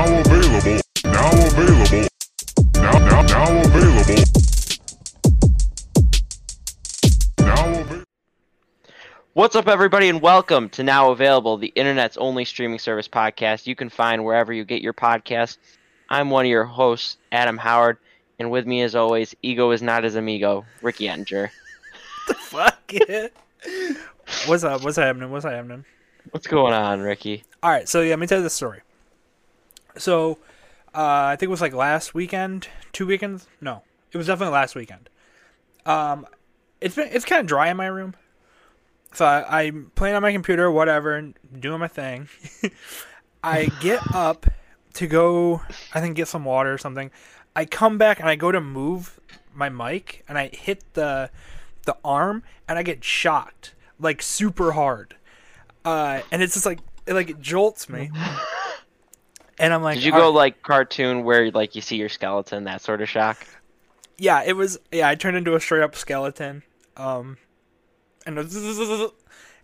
Now available. Now available. Now now now available. Now available. What's up, everybody, and welcome to Now Available, the internet's only streaming service podcast you can find wherever you get your podcasts. I'm one of your hosts, Adam Howard, and with me, as always, ego is not his amigo, Ricky Ettinger. Fuck it. What's up? What's happening? What's happening? What's going on, Ricky? All right, so yeah, let me tell you the story. So, uh, I think it was like last weekend, two weekends. No, it was definitely last weekend. Um, it's been it's kind of dry in my room, so I, I'm playing on my computer, whatever, doing my thing. I get up to go, I think, get some water or something. I come back and I go to move my mic, and I hit the the arm, and I get shocked like super hard. Uh, and it's just like it like it jolts me. And I'm like, Did you go right." like cartoon where like you see your skeleton, that sort of shock? yeah, it was yeah, I turned into a straight up skeleton. Um and was,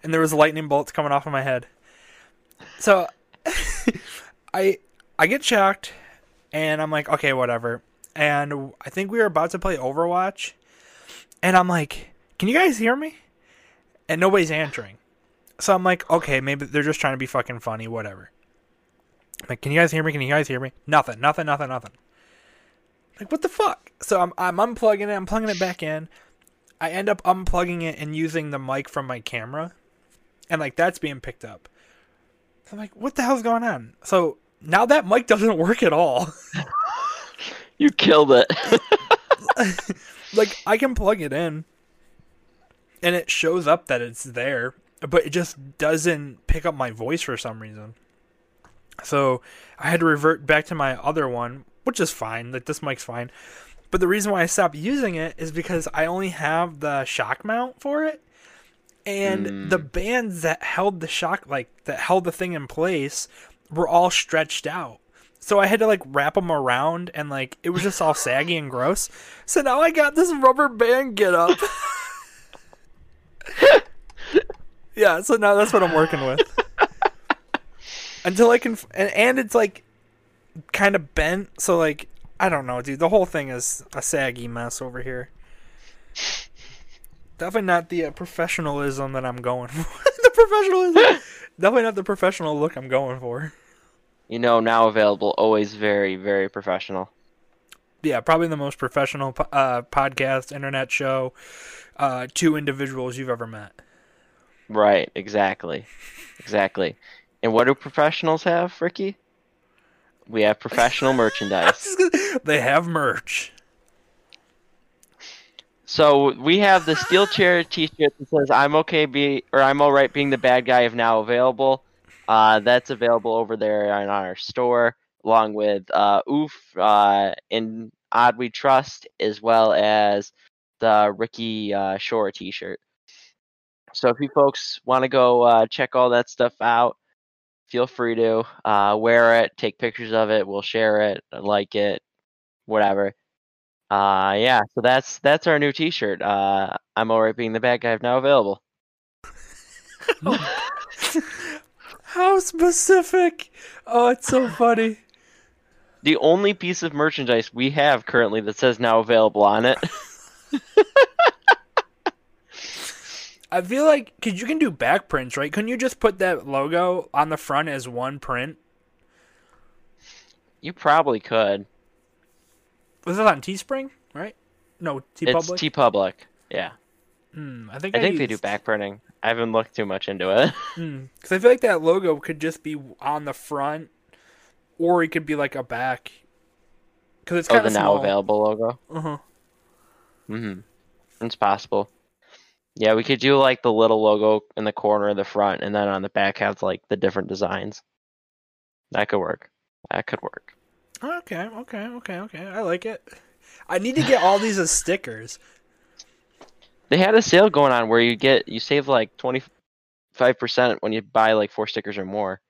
and there was lightning bolts coming off of my head. So I I get shocked and I'm like, okay, whatever. And I think we were about to play Overwatch and I'm like, can you guys hear me? And nobody's answering. So I'm like, okay, maybe they're just trying to be fucking funny, whatever. Like, can you guys hear me? Can you guys hear me? Nothing, nothing, nothing, nothing. Like what the fuck? So I'm I'm unplugging it, I'm plugging it back in. I end up unplugging it and using the mic from my camera. And like that's being picked up. I'm like, what the hell's going on? So now that mic doesn't work at all. You killed it. like I can plug it in and it shows up that it's there, but it just doesn't pick up my voice for some reason. So I had to revert back to my other one, which is fine. Like this mic's fine. But the reason why I stopped using it is because I only have the shock mount for it. And Mm. the bands that held the shock like that held the thing in place were all stretched out. So I had to like wrap them around and like it was just all saggy and gross. So now I got this rubber band get up. yeah, so now that's what I'm working with. Until I can and, and it's like kind of bent, so like I don't know, dude. The whole thing is a saggy mess over here. Definitely not the uh, professionalism that I'm going for. the professionalism. Definitely not the professional look I'm going for. you know, now available, always very, very professional. yeah, probably the most professional uh, podcast, internet show, uh, two individuals you've ever met. Right, exactly. Exactly. And what do professionals have, Ricky? We have professional merchandise. they have merch. So we have the steel chair T-shirt that says "I'm okay be or I'm all right being the bad guy" of now available. Uh, that's available over there on our store, along with uh, Oof uh, and Odd We Trust, as well as the Ricky uh, Shore T-shirt. So if you folks want to go uh, check all that stuff out, feel free to uh, wear it, take pictures of it. We'll share it, like it, whatever. Uh yeah, so that's that's our new T-shirt. Uh, I'm alright being the bad guy now available. How specific! Oh, it's so funny. The only piece of merchandise we have currently that says now available on it. I feel like because you can do back prints, right? Couldn't you just put that logo on the front as one print? you probably could. Was it on Teespring? Right? No, T It's. T Public. Yeah, Hmm, I think I think they do back printing. I haven't looked too much into it. Because I feel like that logo could just be on the front, or it could be like a back. Because it's oh, kind the of now available logo. Uh huh. Mm-hmm. It's possible. Yeah, we could do like the little logo in the corner of the front, and then on the back have like the different designs. That could work. That could work. Okay, okay, okay, okay. I like it. I need to get all these as stickers. They had a sale going on where you get you save like twenty five percent when you buy like four stickers or more.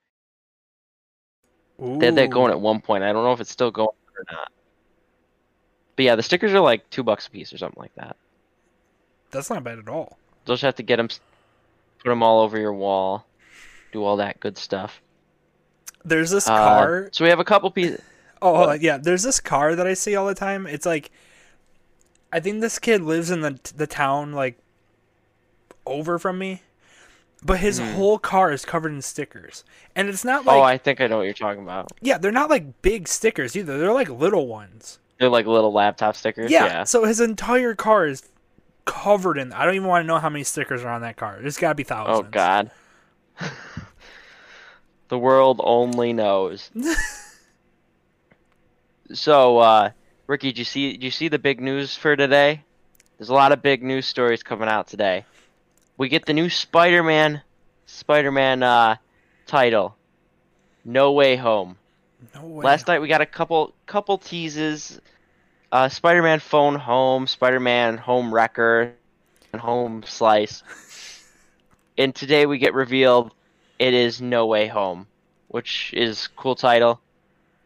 They had that going at one point. I don't know if it's still going or not. But yeah, the stickers are like two bucks a piece or something like that. That's not bad at all. Just have to get them, put them all over your wall, do all that good stuff. there's this Uh, car. so we have a couple pieces. Oh, yeah. There's this car that I see all the time. It's like, I think this kid lives in the the town like over from me, but his whole car is covered in stickers, and it's not like oh, I think I know what you're talking about. yeah, they're not like big stickers either. They're like little ones. They're like little laptop stickers. Yeah. Yeah. So his entire car is covered in. I don't even want to know how many stickers are on that car. There's got to be thousands. Oh. God. the world only knows. so, uh, Ricky, did you see? Did you see the big news for today? There's a lot of big news stories coming out today. We get the new Spider-Man, Spider-Man uh, title. No Way Home. No way. Last night we got a couple couple teases. Uh, Spider-Man Phone Home, Spider-Man Home Wrecker, and Home Slice. and today we get revealed it is No Way Home, which is cool title.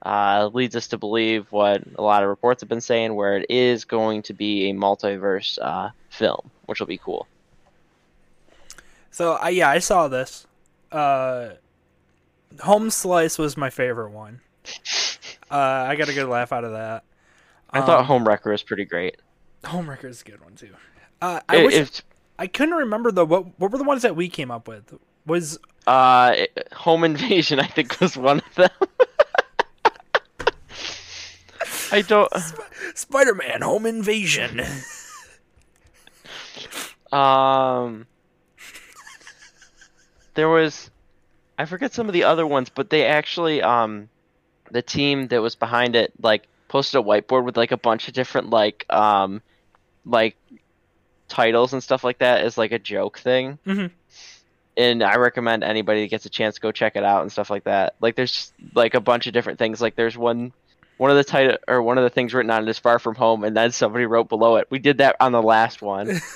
Uh, leads us to believe what a lot of reports have been saying, where it is going to be a multiverse uh, film, which will be cool. So I yeah, I saw this. Uh, Home Slice was my favorite one. Uh, I got a good laugh out of that. I thought Um, Home Wrecker was pretty great. Homewrecker is a good one too. Uh, I It- wish it's- I couldn't remember though. what. What were the ones that we came up with? Was Uh, it- Home Invasion, I think, was one of them. I don't. Spider-Man Home Invasion? Um, there was, I forget some of the other ones, but they actually, um, the team that was behind it, like, posted a whiteboard with like a bunch of different like, um, like titles and stuff like that as like a joke thing. Mhm. And I recommend anybody that gets a chance to go check it out and stuff like that. Like, there's like a bunch of different things. Like, there's one. One of the title or one of the things written on it is far from home, and then somebody wrote below it. We did that on the last one.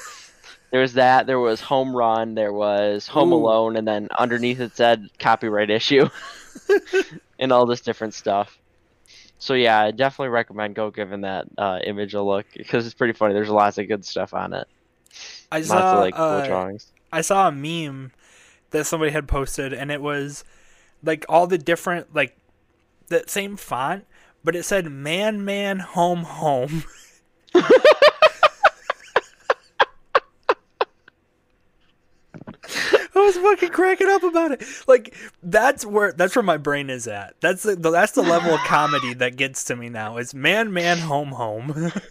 There was that. There was Home Run. There was Home Ooh. Alone, and then underneath it said copyright issue, and all this different stuff. So yeah, I definitely recommend go giving that uh, image a look because it's pretty funny. There's lots of good stuff on it. I Lots saw of like cool uh, drawings. I saw a meme that somebody had posted, and it was like all the different like the same font, but it said "man, man, home, home." was fucking cracking up about it. Like that's where that's where my brain is at. That's the that's the level of comedy that gets to me now. It's man, man, home, home.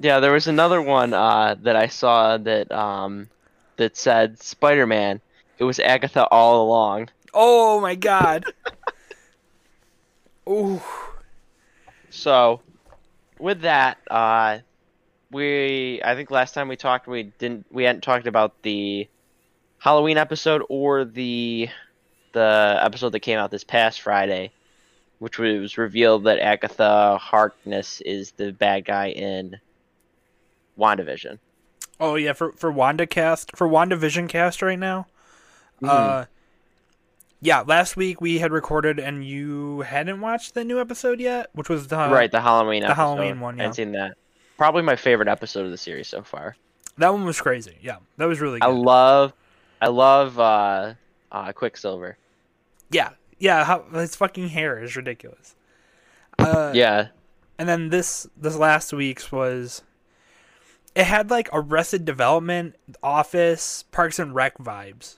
Yeah, there was another one uh, that I saw that um, that said Spider-Man. It was Agatha all along. oh my god. Ooh. So, with that, uh, we I think last time we talked, we didn't we hadn't talked about the Halloween episode or the the episode that came out this past Friday, which was revealed that Agatha Harkness is the bad guy in WandaVision. Oh yeah, for for Wanda cast for WandaVision cast right now. Mm-hmm. Uh yeah, last week we had recorded and you hadn't watched the new episode yet, which was the right, the Halloween the episode. Halloween one, I yeah. hadn't seen that. Probably my favorite episode of the series so far. That one was crazy. Yeah, that was really I love, I love uh, uh, Quicksilver. yeah, yeah, how, his fucking hair is ridiculous. Uh, Yeah, and then this this last week's was it had like Arrested Development, Office, Parks and Rec vibes.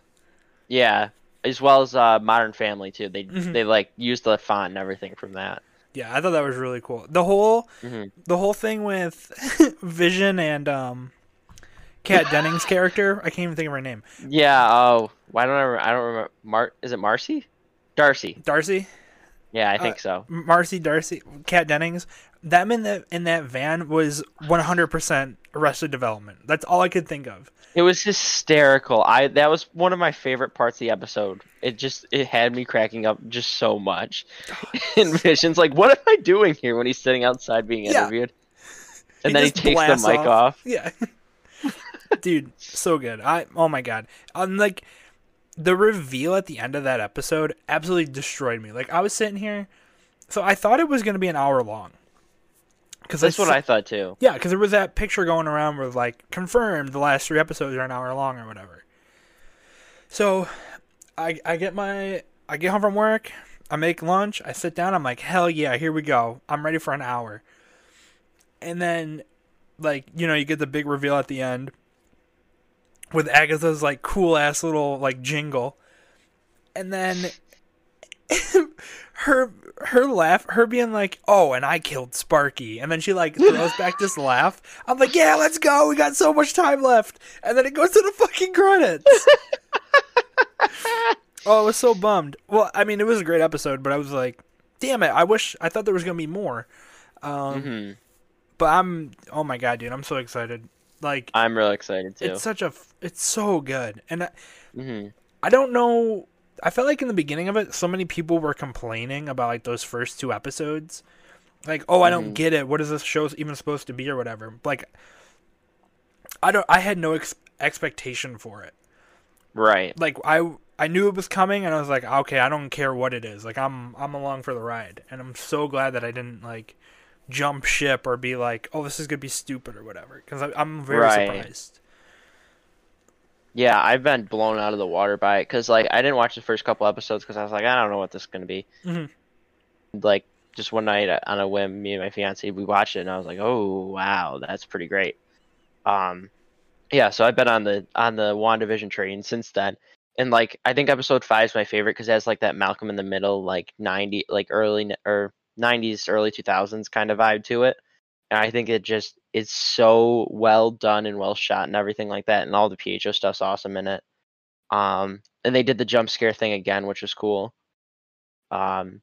Yeah, as well as uh, Modern Family too. They Mhm. they like used the font and everything from that. Yeah, I thought that was really cool. The whole Mhm. the whole thing with Vision and um Kat Dennings' character, I can't even think of her name. Yeah. Oh, why don't I? Re- I don't remember. Mar is it Marcy? Darcy. Darcy, Yeah, I Uh, think so. Marcy Darcy, Kat Dennings. Them in that in that van was 100% Arrested Development. That's all I could think of. It was hysterical. I that was one of my favorite parts of the episode. It just it had me cracking up just so much. and Vision's like, "What am I doing here?" When he's sitting outside being Yeah. interviewed, and then he takes the mic off. Yeah. Dude, so good. I oh my god. i'm like the reveal at the end of that episode absolutely destroyed me. Like I was sitting here so I thought it was going to be an hour long. Cuz That's what I thought too. Yeah, cuz there was that picture going around with like confirmed the last 3 episodes are an hour long or whatever. So I I get my I get home from work, I make lunch, I sit down, I'm like, hell yeah, here we go. I'm ready for an hour. And then like, you know, you get the big reveal at the end with Agatha's like cool ass little like jingle. And then her her laugh her being like, Oh, and I killed Sparky and then she like throws back this laugh. I'm like, Yeah, let's go, we got so much time left and then it goes to the fucking credits. oh, I was so bummed. Well, I mean it was a great episode, but I was like, damn it, I wish I thought there was gonna be more. Um hmm but I'm oh my god, dude, I'm so excited. Like I'm real excited too. it's such a, it's so good. And I, hmm I don't know I felt like in the beginning of it so many people were complaining about like those first two episodes. Like, "Oh, I don't Mhm. get it. What is this show even supposed to be or whatever." Like I don't I had no ex- expectation for it. Right. Like I I knew it was coming and I was like, "Okay, I don't care what it is. Like I'm I'm along for the ride." And I'm so glad that I didn't like jump ship or be like, "Oh, this is going to be stupid" or whatever cuz I'm very Right. surprised. Yeah, I've been blown out of the water by it because like I didn't watch the first couple episodes because I was like, I don't know what this is gonna be. Mhm. Like just one night uh, on a whim, me and my fiance we watched it and I was like, oh wow, that's pretty great. Um, yeah, so I've been on the on the WandaVision train since then, and like I think episode five is my favorite because it has like that Malcolm in the Middle like ninety like early or nineties early two thousands kind of vibe to it, and I think it just it's so well done and well shot and everything like that, and all the PHO stuff's awesome in it. Um, and they did the jump scare thing again, which was cool. Um,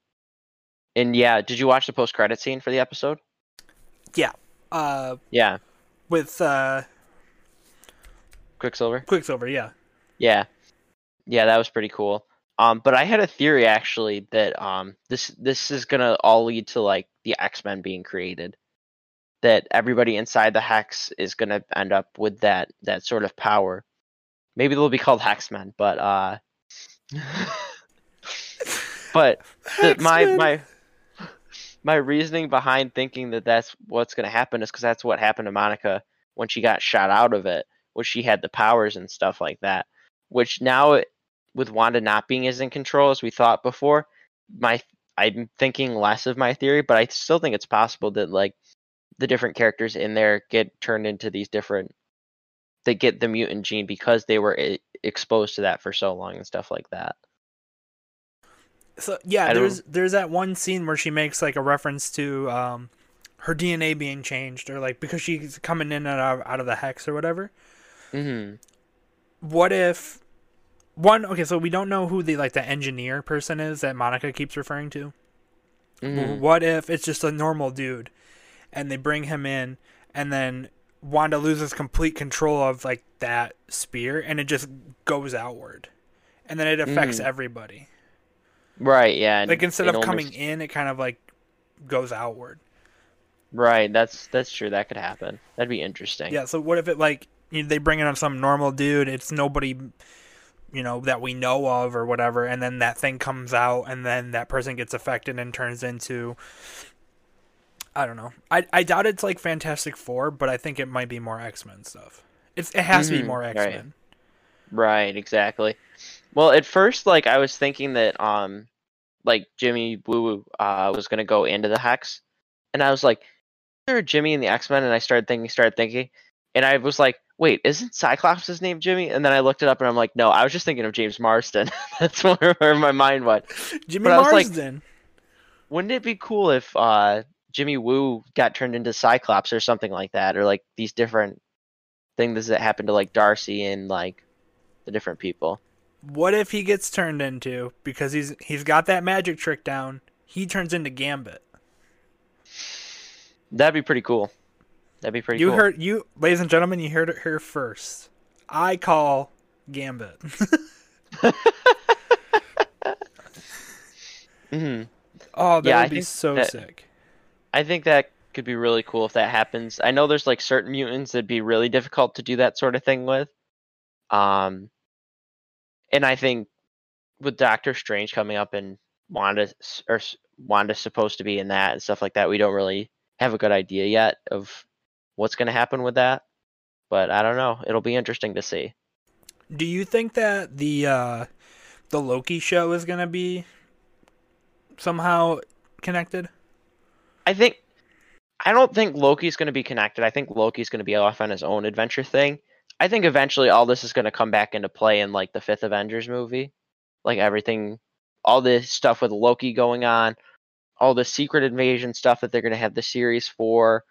and yeah, did you watch the post credit scene for the episode? Yeah. Uh Yeah, with uh Quicksilver. Quicksilver, yeah. Yeah, yeah, that was pretty cool. Um, but I had a theory actually that um this this is gonna all lead to like the X Men being created. That everybody inside the Hex is gonna end up with that that sort of power. Maybe they'll be called Hexmen, but uh, but the, my my my reasoning behind thinking that that's what's going to happen is because that's what happened to Monica when she got shot out of it, which she had the powers and stuff like that. Which now, with Wanda not being as in control as we thought before, my I'm thinking less of my theory, but I still think it's possible that like the different characters in there get turned into these different. They get the mutant gene because they were e- exposed to that for so long and stuff like that. So yeah, I there's there's that one scene where she makes like a reference to um her DNA being changed or like because she's coming in and out, out of the hex or whatever. hmm What if one okay, so we don't know who the like the engineer person is that Monica keeps referring to. hmm What if it's just a normal dude and they bring him in and then Wanda loses complete control of like that spear and it just goes outward. And then it affects Mhm. everybody. Right. Yeah. Like instead of coming almost- in, it kind of like goes outward. Right. That's that's true. That could happen. That'd be interesting. Yeah. So what if it like you know, they bring in on some normal dude? It's nobody, you know, that we know of or whatever, and then that thing comes out, and then that person gets affected and turns into. I don't know. I I doubt it's like Fantastic Four, but I think it might be more X Men stuff. It's it has to Mhm, be more. X Men. Right, exactly. Well, at first, like I was thinking that um, like Jimmy Woo Woo uh was gonna go into the hex, and I was like, "Is there Jimmy in the X Men?" And I started thinking, started thinking, and I was like, "Wait, isn't Cyclops his name Jimmy?" And then I looked it up, and I'm like, "No, I was just thinking of James Marston." That's where, my mind went. Jimmy But was like- Marsden. Wouldn't it be cool if uh Jimmy Woo got turned into Cyclops or something like that, or like these different things that happen to like Darcy and like the different people? what if he gets turned into because he's he's got that magic trick down? He turns into Gambit. That'd be pretty cool. That'd be pretty cool. you cool. heard you, ladies and gentlemen. You heard it here first. I call Gambit. hmm oh, that Yeah, I would be so that- sick. I think that could be really cool if that happens. I know there's like certain mutants that'd be really difficult to do that sort of thing with. Um, and I think with Doctor Strange coming up and Wanda or Wanda's supposed to be in that and stuff like that, we don't really have a good idea yet of what's going to happen with that. But I don't know. It'll be interesting to see. Do you think that the uh, the Loki show is gonna be somehow connected. I think I don't think Loki's going to be connected. I think Loki's going to be off on his own adventure thing. I think eventually all this is going to come back into play in like the fifth Avengers movie, like everything, all this stuff with Loki going on, all the secret invasion stuff that they're going to have the series for,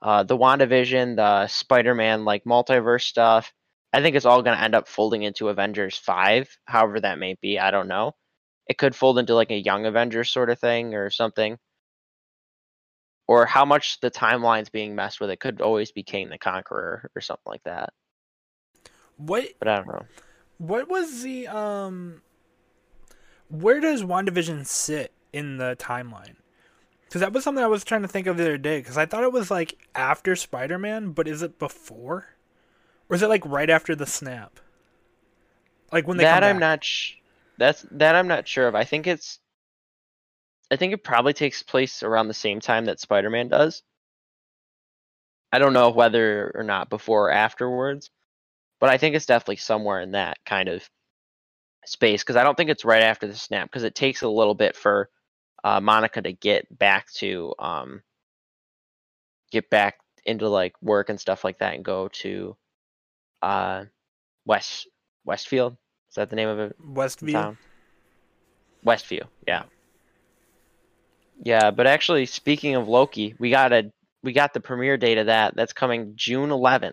uh, the WandaVision, the Spider-Man like multiverse stuff. I think it's all going to end up folding into Avengers five, however that may be. I don't know. It could fold into like a Young Avengers sort of thing or something or how much the timeline's being messed with. It could always be Kang the Conqueror or something like that. What But I don't know. what was the um where does WandaVision sit in the timeline? Because that was something I was trying to think of the other day. Because I thought it was like after Spider Man, but is it before, or is it like right after the snap? Like when they that I'm not. Sh- that's that I'm not sure of. I think it's. I think it probably takes place around the same time that Spider-Man does. I don't know whether or not before or afterwards, but I think it's definitely somewhere in that kind of space because I don't think it's right after the snap because it takes a little bit for uh, Monica to get back to um, get back into like work and stuff like that and go to uh, West Westfield. Is that the name of it? Westview. town. Westview, yeah. Yeah, but actually speaking of Loki, we got a we got the premiere date of that. That's coming June 11th.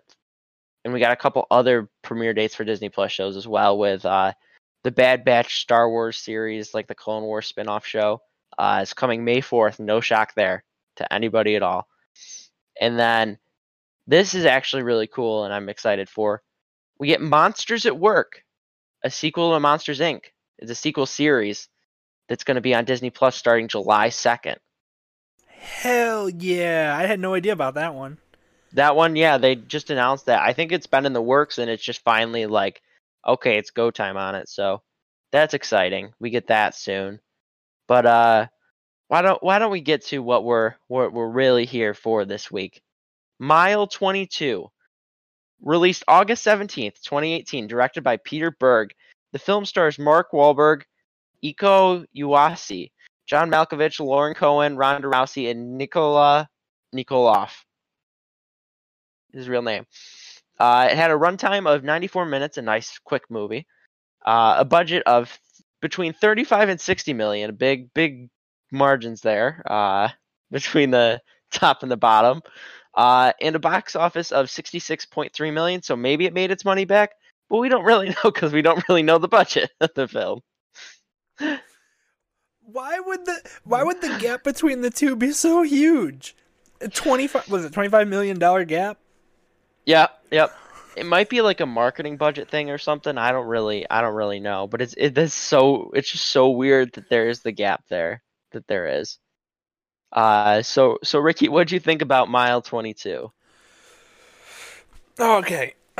And we got a couple other premiere dates for Disney Plus shows as well with uh the Bad Batch Star Wars series, like the Clone Wars spin-off show. Uh it's coming May 4th, no shock there to anybody at all. And then this is actually really cool and I'm excited for. We get Monsters at Work, a sequel to Monsters Inc. It's a sequel series that's going to be on Disney Plus starting July 2nd. Hell yeah! I had no idea about that one. That one, yeah, they just announced that. I think it's been in the works and it's just finally like, okay, it's go time on it. So that's exciting. We get that soon. But uh why don't why don't we get to what we're what we're really here for this week? Mile 22. Released August 17th, 2018, directed by Peter Berg. The film stars Mark Wahlberg, Iko Uwais, John Malkovich, Lauren Cohan, Ronda Rousey, and Nikolai Nikolaeff. His real name. Uh, it had a runtime of 94 minutes, a nice quick movie. Uh, a budget of between 35 and 60 million, big big margins there uh, between the top and the bottom. Uh, and a box office of 66.3 million, so maybe it made its money back, but we don't really know because we don't really know the budget of the film. Why would the Why would the gap between the two be so huge? Twenty five was it twenty five million dollar gap? Yeah, yep. It might be like a marketing budget thing or something. I don't really, I don't really know. But it's it is so it's just so weird that there is the gap there that there is. Uh, so so Ricky, what'd you think about Mile Twenty Two? Okay.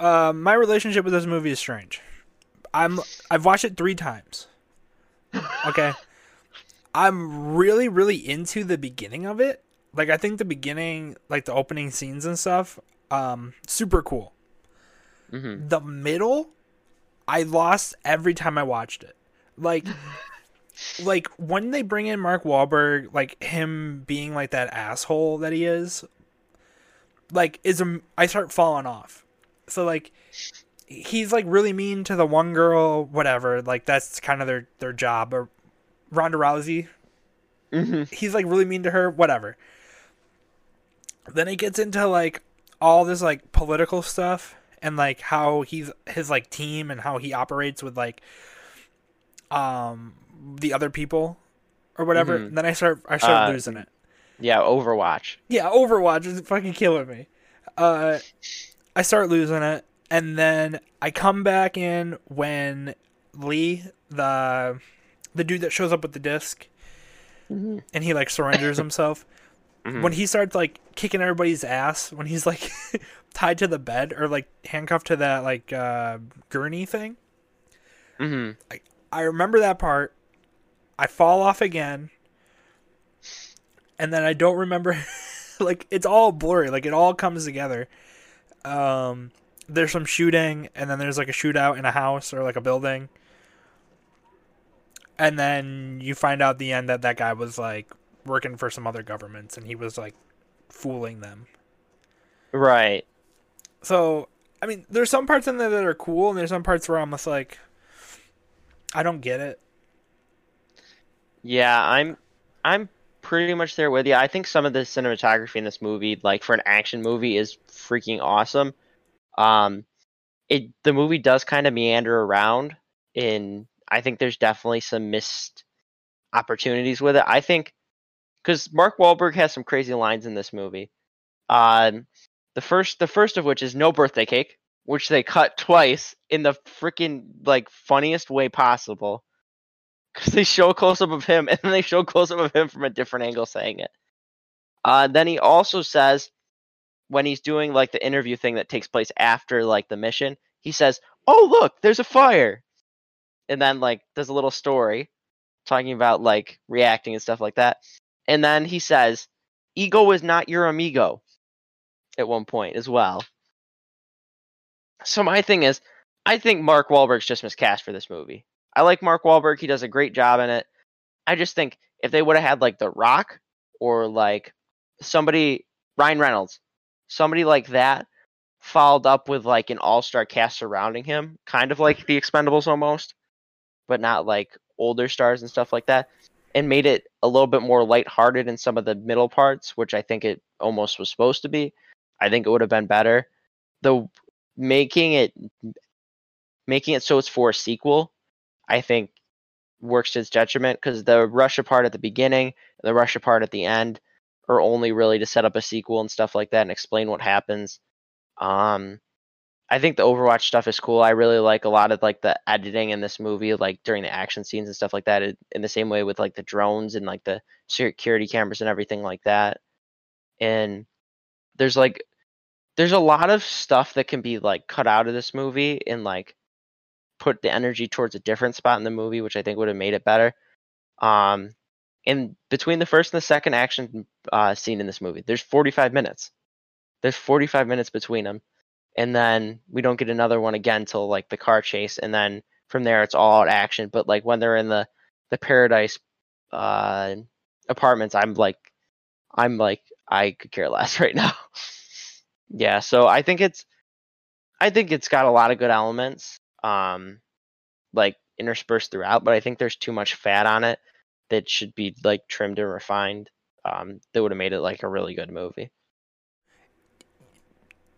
uh, my relationship with this movie is strange. I'm I've watched it three times. Okay. I'm really really into the beginning of it. Like I think the beginning, like the opening scenes and stuff, um, super cool. Mm-hmm. The middle, I lost every time I watched it. Like, like when they bring in Mark Wahlberg, like him being like that asshole that he is, like is a, I start falling off. So like, he's like really mean to the one girl, whatever. Like that's kind of their their job. Or Ronda Rousey, Mm-hmm. he's like really mean to her, whatever. Then it gets into like all this like political stuff and like how he's his like team and how he operates with like um the other people or whatever. Mhm. Then I start I start Uh, losing it. Yeah, Overwatch. Yeah, Overwatch is fucking killing me. Uh I start losing it and then I come back in when Lee, the the dude that shows up with the disc Mm-hmm. and he like surrenders himself. Mhm. When he starts like kicking everybody's ass, when he's like tied to the bed or like handcuffed to that like uh, gurney thing, Mm-hmm. I remember that part. I fall off again, and then I don't remember. like it's all blurry. Like it all comes together. Um, there's some shooting, and then there's like a shootout in a house or like a building. and then you find out at the end that that guy was like working for some other governments and he was like fooling them. Right. So I mean, there's some parts in there that are cool, and there's some parts where I'm just like, I don't get it. Yeah, I'm I'm pretty much there with you. I think some of the cinematography in this movie, like for an action movie, is freaking awesome. Um, it the movie does kind of meander around, and I think there's definitely some missed opportunities with it. I think because Mark Wahlberg has some crazy lines in this movie. Um, the first the first of which is no birthday cake, which they cut twice in the freaking like funniest way possible because they show a close up of him and then they show a close up of him from a different angle saying it. Uh, then he also says when he's doing like the interview thing that takes place after like the mission, he says, "Oh look, there's a fire," and then like does a little story talking about like reacting and stuff like that. And then he says, "Ego is not your amigo." At one point as well. So my thing is, I think Mark Wahlberg's just miscast for this movie. I like Mark Wahlberg; he does a great job in it. I just think if they would have had like The Rock or like somebody Ryan Reynolds, somebody like that, followed up with like an all-star cast surrounding him, kind of like The Expendables almost, but not like older stars and stuff like that, and made it a little bit more lighthearted in some of the middle parts, which I think it almost was supposed to be. I think it would have been better. The making it making it so it's for a sequel, I think works to its detriment because the Russia part at the beginning the Russia part at the end are only really to set up a sequel and stuff like that and explain what happens. Um, I think the Overwatch stuff is cool. I really like a lot of like the editing in this movie, like during the action scenes and stuff like that. It, in the same way with like the drones and like the security cameras and everything like that. And there's like there's a lot of stuff that can be like cut out of this movie and like put the energy towards a different spot in the movie, which I think would have made it better. Um, and between the first and the second action uh, scene in this movie, there's 45 minutes. There's 45 minutes between them, and then we don't get another one again till like the car chase, and then from there it's all out action. But like when they're in the the paradise uh, apartments, I'm like, I'm like, I could care less right now. yeah, so I think it's, I think it's got a lot of good elements, um, like interspersed throughout, but I think there's too much fat on it that should be like trimmed and refined. Um, that would have made it like a really good movie.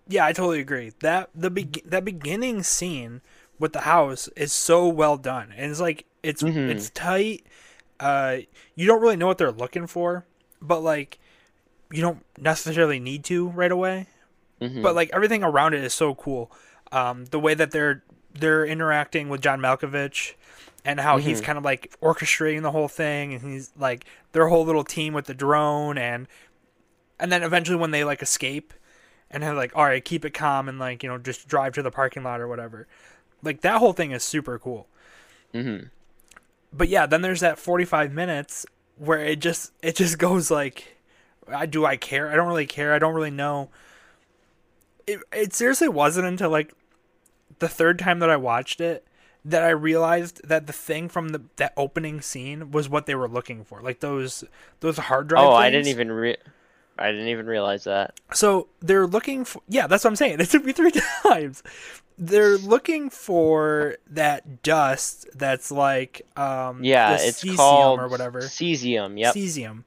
Yeah, I totally agree. That the be- that beginning scene with the house is so well done, and it's like it's Mhm. it's tight. Uh, you don't really know what they're looking for, but like you don't necessarily need to right away. Mhm. But like everything around it is so cool. Um, the way that they're they're interacting with John Malkovich, and how he's Mhm. kind of like orchestrating the whole thing, and he's like their whole little team with the drone, and and then eventually when they like escape, and have like all right, keep it calm, and like you know just drive to the parking lot or whatever. Like that whole thing is super cool. Mhm. But yeah, then there's that 45 minutes where it just it just goes like, I do I care? I don't really care. I don't really know. It it seriously wasn't until like the third time that I watched it that I realized that the thing from the that opening scene was what they were looking for, like those those hard drive. Oh, I didn't even re- I didn't even realize that. So they're looking for yeah, that's what I'm saying. It took me three times. They're looking for that dust that's like um Yeah, it's cesium called or whatever. Cesium. Yep. Cesium.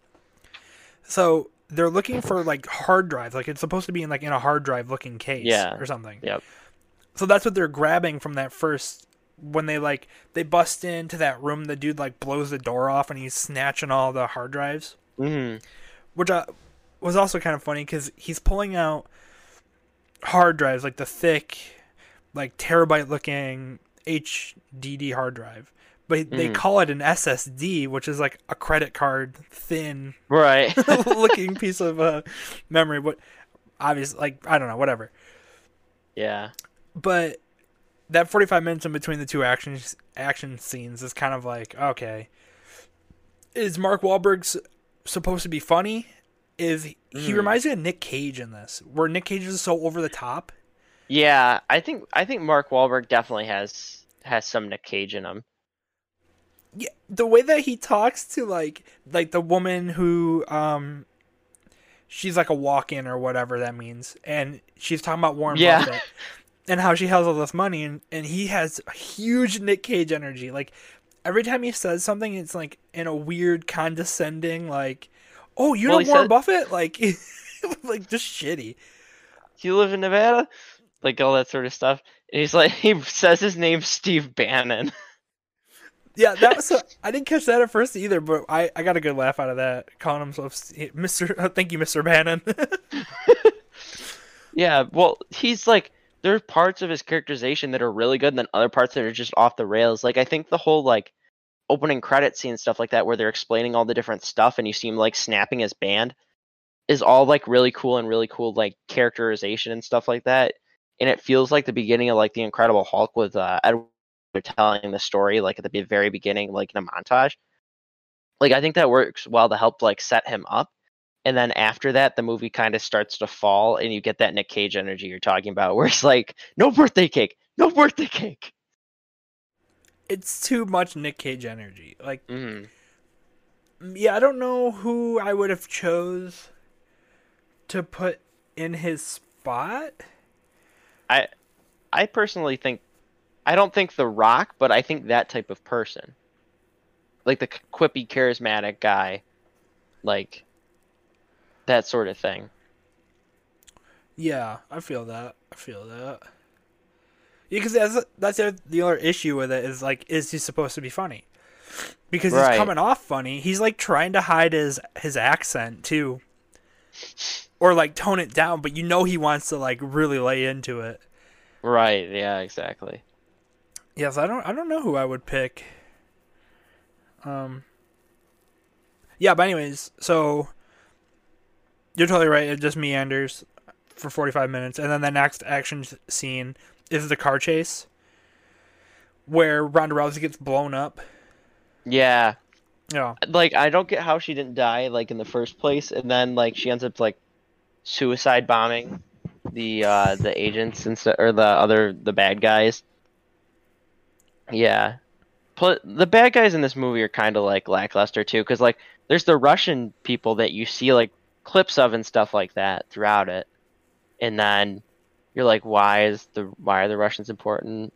So they're looking for like hard drives, like it's supposed to be in like in a hard drive looking case Yeah. or something. Yep. So that's what they're grabbing from that first when they like they bust into that room. The dude like blows the door off and he's snatching all the hard drives Mhm. which uh, was also kind of funny because he's pulling out hard drives like the thick like terabyte looking hdd hard drive but they Mhm. call it an ssd which is like a credit card thin Right. looking piece of uh, memory but obviously like i don't know whatever yeah. but that 45 minutes in between the two action action scenes is kind of like okay is mark Wahlberg's supposed to be funny is he Mhm. reminds me of nick cage in this where nick cage is so over the top Yeah, I think I think Mark Wahlberg definitely has has some Nick Cage in him. yeah, the way that he talks to like like the woman who um she's like a walk-in or whatever that means and she's talking about Warren Yeah. Buffett and how she has all this money and and he has huge Nick Cage energy like every time he says something it's like in a weird condescending like oh you Well, know Warren said- Buffett like like just shitty Do you live in Nevada? Like all that sort of stuff. And he's like, he says his name Steve Bannon. yeah that was so, I didn't catch that at first either but I I got a good laugh out of that calling himself Mr. thank you Mr. Bannon Yeah, well, he's like, there's parts of his characterization that are really good, and then other parts that are just off the rails. Like, I think the whole like opening credit scene stuff like that, where they're explaining all the different stuff, and you see him like snapping his band, is all like really cool and really cool like characterization and stuff like that. And it feels like the beginning of like the Incredible Hulk with uh, Edward telling the story like at the very beginning, like in a montage. Like, I think that works well to help like set him up and then after that the movie kind of starts to fall and you get that nick cage energy you're talking about where it's like no birthday cake no birthday cake it's too much Nick Cage energy. Like, hmm yeah, I don't know who I would have chose to put in his spot. I I personally think i don't think the rock but i think that type of person like the quippy charismatic guy like that sort of thing Yeah, I feel that. I feel that. Yeah, because that's that's the the other issue with it is like, is he supposed to be funny? Because he's Right. coming off funny. He's like trying to hide his his accent too, or like tone it down. But you know he wants to like really lay into it. right yeah exactly Yes, I don't. I don't know who I would pick. Um. Yeah, but anyways, so you're totally right. It just meanders for 45 minutes, and then the next action scene is the car chase, where Ronda Rousey gets blown up. yeah Yeah, like I don't get how she didn't die like in the first place, and then like she ends up like suicide bombing the uh the agents and st- or the other the bad guys. Yeah, Pl- the bad guys in this movie are kind of like lackluster too, because like there's the Russian people that you see like clips of and stuff like that throughout it, and then you're like, why is the why are the Russians important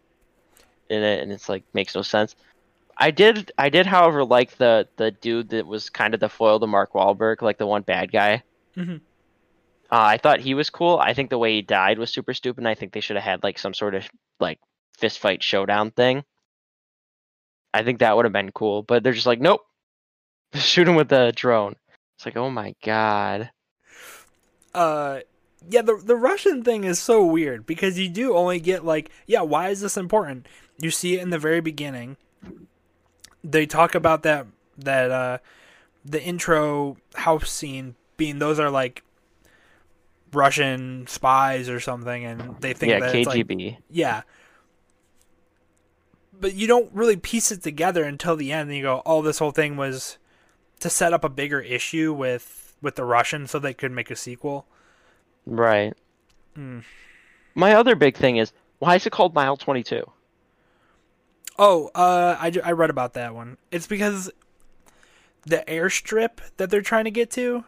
in it? And it's like makes no sense. I did I did however like the the dude that was kind of the foil to Mark Wahlberg, like the one bad guy. Mhm. Uh, I thought he was cool. I think the way he died was super stupid. And I think they should have had like some sort of like fist fight showdown thing. I think that would have been cool, but they're just like, nope, shoot him with a drone. It's like, oh my god. uh yeah the the Russian thing is so weird because you do only get like yeah why is this important you see it in the very beginning they talk about that that uh the intro house scene being those are like Russian spies or something and they think yeah, that it's like KGB. yeah but you don't really piece it together until the end and you go oh this whole thing was to set up a bigger issue with with the Russians so they could make a sequel Right. Mm. My other big thing is why is it called Mile Twenty Two? Oh, uh, I, I read about that one. It's because the airstrip that they're trying to get to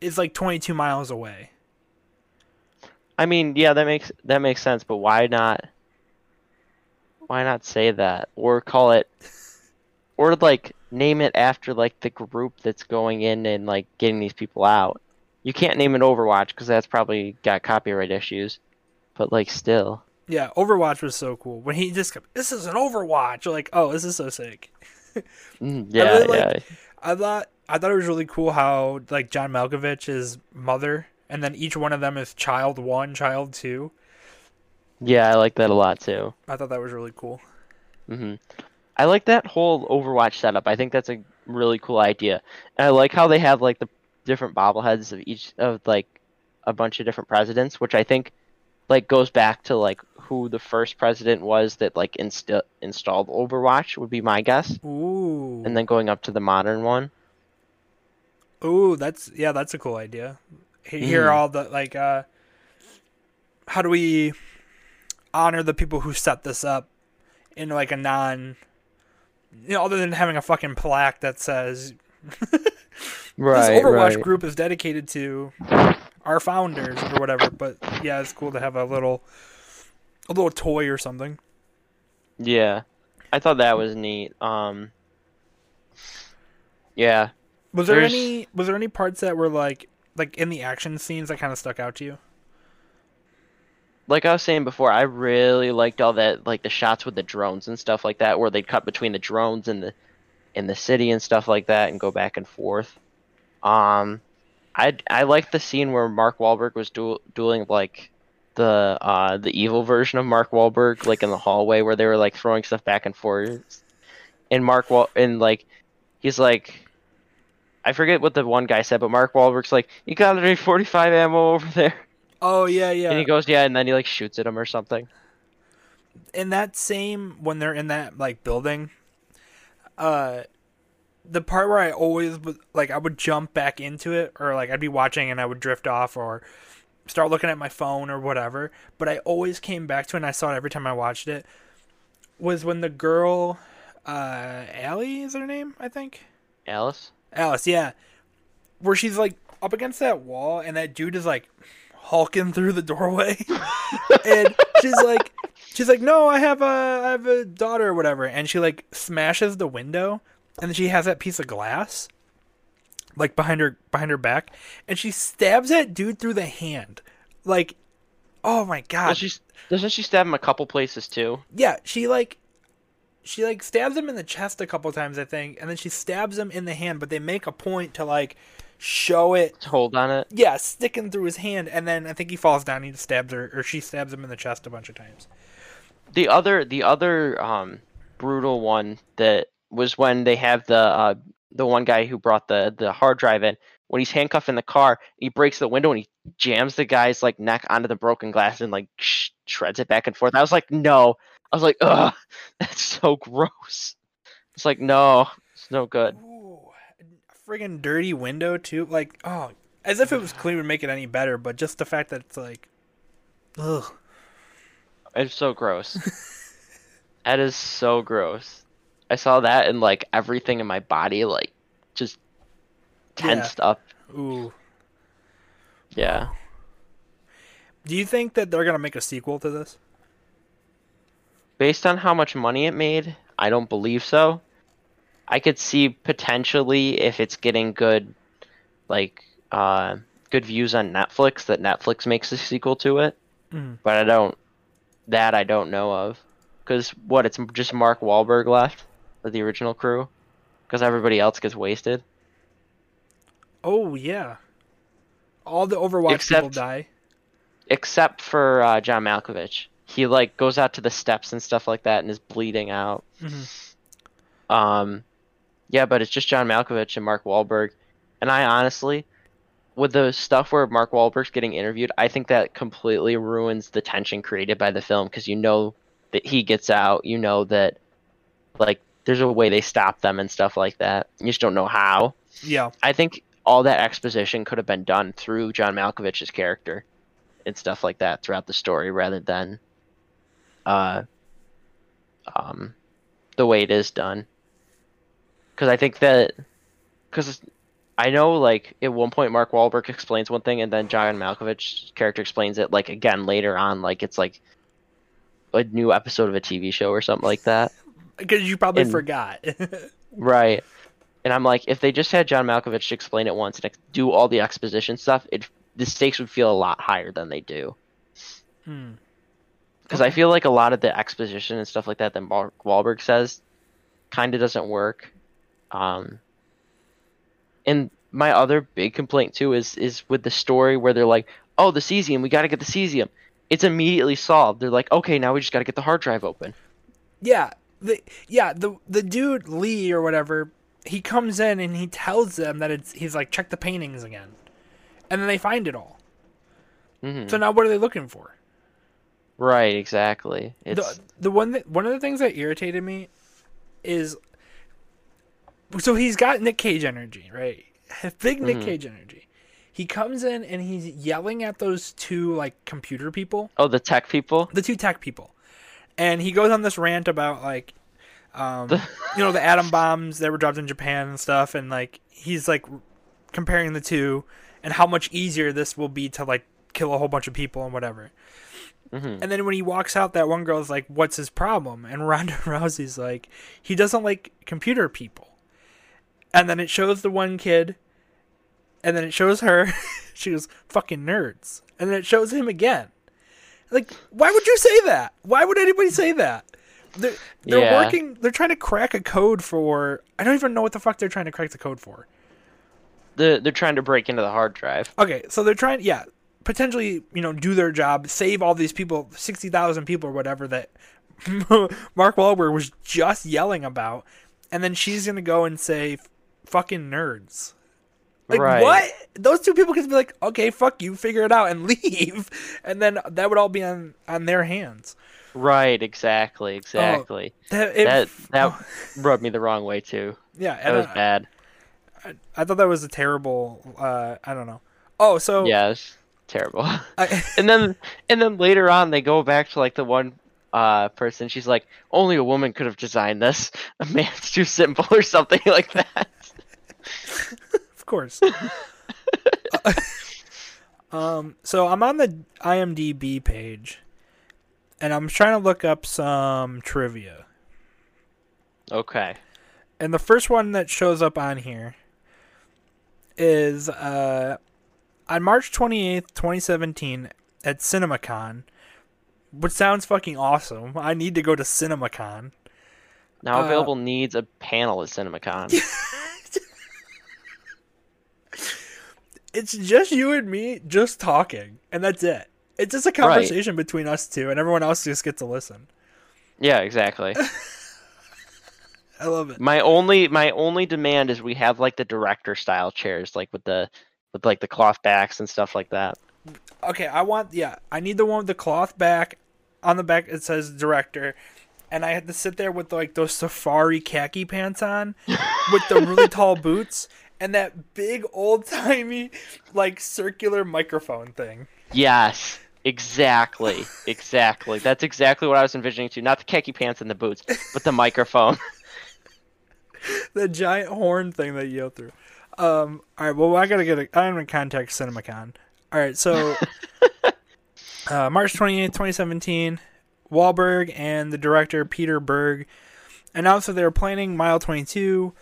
is like 22 miles away. I mean, yeah, that makes that makes sense, but why not? Why not say that or call it, or like name it after like the group that's going in and like getting these people out? You can't name it Overwatch because that's probably got copyright issues, but like still, Yeah, Overwatch was so cool. When he just kept, this is an Overwatch. You're like, oh, this is so sick. Mm, yeah, really yeah, like- I thought I thought it was really cool how like John Malkovich is mother, and then each one of them is child one, child two. yeah. I like that a lot too. I thought that was really cool. Mm hmm I like that whole Overwatch setup. I think that's a really cool idea. And I like how they have like the different bobbleheads of each of like a bunch of different presidents, which I think like goes back to like who the first president was that like insta- installed Overwatch would be my guess, Ooh, and then going up to the modern one. Ooh, that's yeah, that's a cool idea. He- Hear Mhm. all the like uh how do we honor the people who set this up in like a non you know, other than having a fucking plaque that says Right, this Overwatch right. group is dedicated to our founders or whatever. But yeah, it's cool to have a little, a little toy or something. Yeah, I thought that was neat. Um, yeah, Was there There's- any? Was there any parts that were like, like in the action scenes that kind of stuck out to you? Like I was saying before, I really liked all that, like the shots with the drones and stuff like that, where they cut between the drones and the in the city and stuff like that, and go back and forth. Um, I I liked the scene where Mark Wahlberg was duel, dueling like the uh the evil version of Mark Wahlberg, like in the hallway where they were like throwing stuff back and forth, and Mark Wal and like he's like. I forget what the one guy said, but Mark Wahlberg's like, "You got any 45 ammo over there?" Oh yeah, yeah. And he goes, "Yeah," and then he like shoots at him or something. in that same when they're in that like building uh the part where i always would like i would jump back into it or like i'd be watching and i would drift off or start looking at my phone or whatever but i always came back to it and i saw it every time i watched it was when the girl uh Allie is her name i think Alice. alice yeah where she's like up against that wall and that dude is like hulking through the doorway. And she's like she's like no i have a i have a daughter or whatever. And she like smashes the window and then she has that piece of glass like behind her behind her back and she stabs that dude through the hand. Like oh my god. Does she, doesn't she stab him a couple places too? yeah she like she like stabs him in the chest a couple times i think and then she stabs him in the hand but they make a point to like show it hold on it. yeah sticking through his hand and then i think he falls down he stabs her or she stabs him in the chest a bunch of times The other, the other um, brutal one that was when they have the uh, the one guy who brought the the hard drive in. When he's handcuffed in the car, he breaks the window and he jams the guy's like neck onto the broken glass and like sh- shreds it back and forth. I was like, no. I was like, ugh, that's so gross. It's like, no, it's no good. Friggin' dirty window too. Like, oh, as if it was clean would make it any better, but just the fact that it's like, ugh. It's so gross. that is so gross. I saw that and like everything in my body like just tensed up. Ooh. Yeah. Do you think that they're gonna make a sequel to this? Based on how much money it made, I don't believe so. I could see potentially if it's getting good like uh good views on Netflix that Netflix makes a sequel to it. Mhm. But I don't that I don't know of. Cuz what it's just Mark Wahlberg left of the original crew cuz everybody else gets wasted. Oh yeah. All the Overwatch people die. except for uh, John Malkovich. He like goes out to the steps and stuff like that and is bleeding out. Mhm. Um, yeah, but it's just John Malkovich and Mark Wahlberg, and I honestly, with the stuff where Mark Wahlberg's getting interviewed, I think that completely ruins the tension created by the film because you know that he gets out, you know that like there's a way they stop them and stuff like that. You just don't know how. Yeah. I think all that exposition could have been done through John Malkovich's character and stuff like that throughout the story rather than uh um the way it is done because I think that because I know like at one point Mark Wahlberg explains one thing and then John Malkovich's character explains it like again later on like it's like a new episode of a TV show or something like that Because you probably And- forgot. Right. And I'm like, if they just had John Malkovich explain it once and ex- do all the exposition stuff, it the stakes would feel a lot higher than they do. Hmm. Because I feel like a lot of the exposition and stuff like that that Mark Wahlberg says kind of doesn't work. Um, and my other big complaint too is is with the story where they're like, oh, the cesium, we got to get the cesium. It's immediately solved. They're like, okay, now we just got to get the hard drive open. Yeah, the yeah the the dude Lee or whatever, he comes in and he tells them that it's he's like check the paintings again, and then they find it all. hmm So now what are they looking for? Right, exactly. It's The the one that one of the things that irritated me is so he's got Nick Cage energy, right? Big Nick Mhm. Cage energy. He comes in and he's yelling at those two like computer people oh the tech people. the two tech people and he goes on this rant about like Um, you know, the atom bombs that were dropped in Japan and stuff, and like he's like comparing the two and how much easier this will be to like kill a whole bunch of people and whatever. hmm And then when he walks out, that one girl's like, "What's his problem?" And Ronda Rousey's like, "He doesn't like computer people." And then it shows the one kid, and then it shows her. she goes, "Fucking nerds," and then it shows him again. Like, why would you say that? Why would anybody say that? They're, they're Yeah. working. They're trying to crack a code for. I don't even know what the fuck they're trying to crack the code for. The, they're trying to break into the hard drive. Okay, so they're trying, yeah, potentially, you know, do their job, save all these people, sixty thousand people or whatever that Mark Wahlberg was just yelling about, and then she's gonna go and say, "Fucking nerds." Like Right. what? Those two people could be like, "Okay, fuck you, figure it out and leave," and then that would all be on on their hands. Right, exactly, exactly. That, it- that that rubbed me the wrong way too. yeah, That was I, bad. I thought that was a terrible. Uh, I don't know. Oh, so yes, terrible. I, and then and then later on they go back to like the one uh person she's like only a woman could have designed this a man's too simple or something like that of course. um, so I'm on the IMDb page, and I'm trying to look up some trivia. okay And the first one that shows up on here is uh, on March 28th, 2017, at CinemaCon, which sounds fucking awesome. I need to go to CinemaCon. now Uh, available needs a panel at cinemacon It's just you and me just talking, and that's it. It's just a conversation between us two, and everyone else just gets to listen. yeah exactly I love it. my only my only demand is we have like the director style chairs like with the with like the cloth backs and stuff like that Okay, I want yeah, I need the one with the cloth back. On the back it says director, and I had to sit there with like those safari khaki pants on, with the really tall boots, and that big old timey like circular microphone thing. yes exactly exactly that's exactly what i was envisioning too not the khaki pants and the boots but the microphone the giant horn thing that you yell through. Um, all right, well, I gotta get. A, I'm gonna contact CinemaCon. All right, so uh, March 28th, 2017, Wahlberg and the director Peter Berg announced that they were planning Mile 22,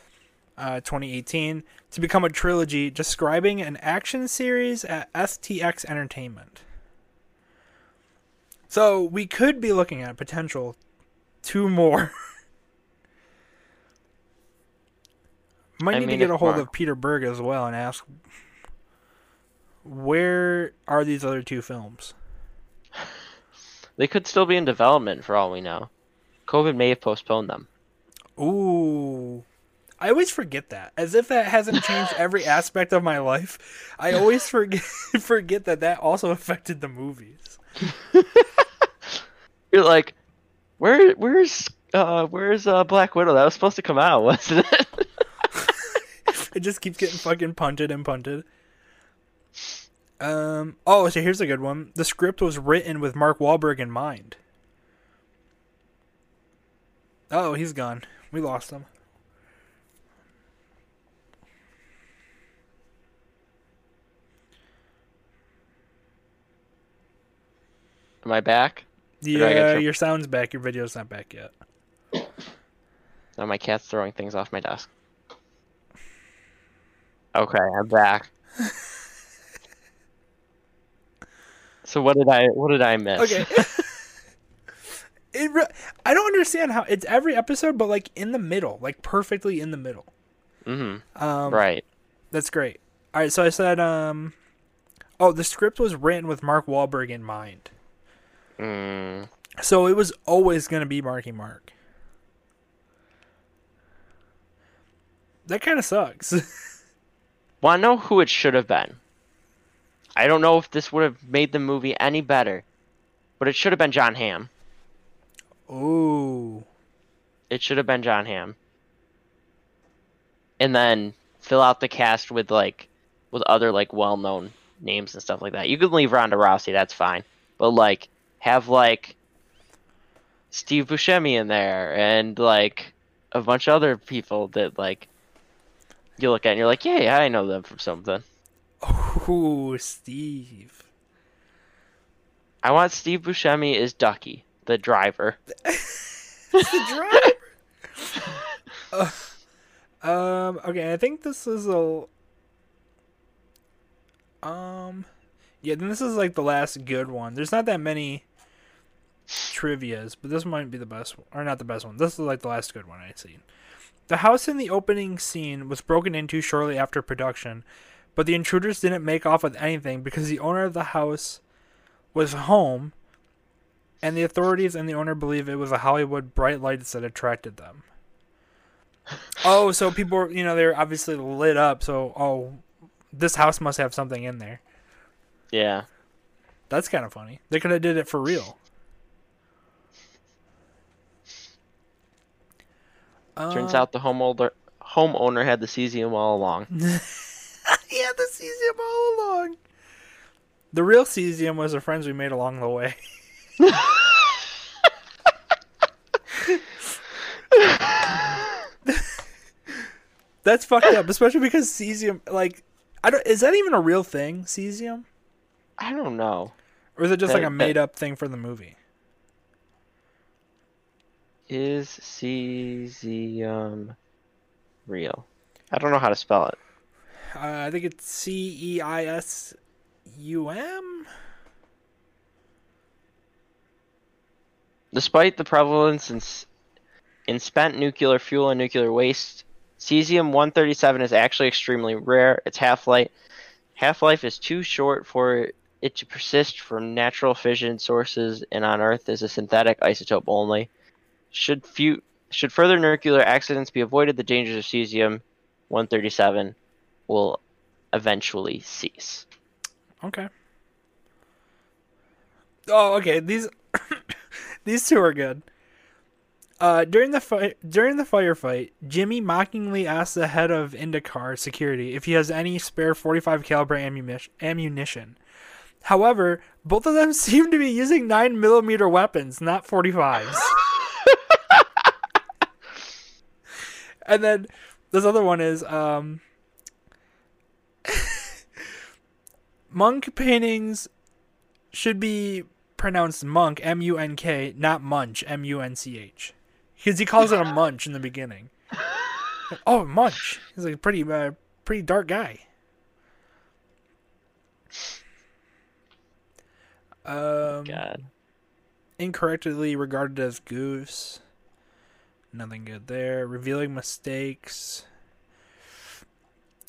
uh, 2018, to become a trilogy describing an action series at STX Entertainment. So we could be looking at potential two more. Might I need to get a hold Mark- of Peter Berg as well and ask where are these other two films? They could still be in development for all we know. COVID may have postponed them. Ooh. I always forget that. As if that hasn't changed every aspect of my life. I always forget forget that that also affected the movies. You're like, where where's uh where's uh Black Widow? That was supposed to come out, wasn't it? It just keeps getting fucking punted and punted. Um. Oh, so here's a good one. The script was written with Mark Wahlberg in mind. Oh, he's gone. We lost him. Am I back? Yeah, your- your sound's back. Your video's not back yet. Now my cat's throwing things off my desk. Okay, I'm back. so what did I what did I miss? Okay. it re- I don't understand how it's every episode, but like in the middle, like perfectly in the middle. mm-hmm. Um, Right. That's great. All right, so I said, um, oh, the script was written with Mark Wahlberg in mind, Mm, so it was always gonna be Marky Mark. That kind of sucks. well, I know who it should have been? I don't know if this would have made the movie any better, but it should have been John Hamm. Ooh, It should have been John Hamm. And then fill out the cast with like with other like well known names and stuff like that. You could leave Ronda Rousey, that's fine. But like have like Steve Buscemi in there and like a bunch of other people that like you look at and you're like, yeah, yeah, I know them from something. Oh, Steve. I want Steve Buscemi as Ducky, the driver. the driver. um. Okay, I think this is a. Um. Yeah, then this is like the last good one. There's not that many trivia's, but this might be the best one, or not the best one. This is like the last good one I've seen. The house in the opening scene was broken into shortly after production, but the intruders didn't make off with anything because the owner of the house was home, and the authorities and the owner believe it was the Hollywood bright lights that attracted them. oh, so people, were, you know, they're obviously lit up. So, oh, this house must have something in there. Yeah. That's kind of funny. They could have did it for real. Turns Uh, out the homeowner homeowner had the cesium all along. he had the cesium all along. The real cesium was the friends we made along the way. That's fucked up, especially because cesium, like, I don't. Is that even a real thing, cesium, I don't know. or is it just That- like a that- made up thing for the movie? Is cesium real? I don't know how to spell it. Uh, I think it's C E I S U M. Despite the prevalence in, in spent nuclear fuel and nuclear waste, cesium 137 is actually extremely rare. Its half life half life is too short for it to persist from natural fission sources, and on Earth is a synthetic isotope only. Should few should further nuclear accidents be avoided, the dangers of cesium 137 will eventually cease. Okay. Oh, okay. These these two are good. Uh, during the during the firefight, Jimmy mockingly asks the head of Indocarr security if he has any spare 45 caliber ammunition. ammunition. However, both of them seem to be using 9 millimeter weapons, not 45s. And then this other one is um, monk paintings should be pronounced monk M U N K, not munch M U N C H, because he calls it a munch in the beginning. oh, munch! He's like a pretty, uh, pretty dark guy. Um, God. incorrectly regarded as goose. Nothing good there. Revealing mistakes.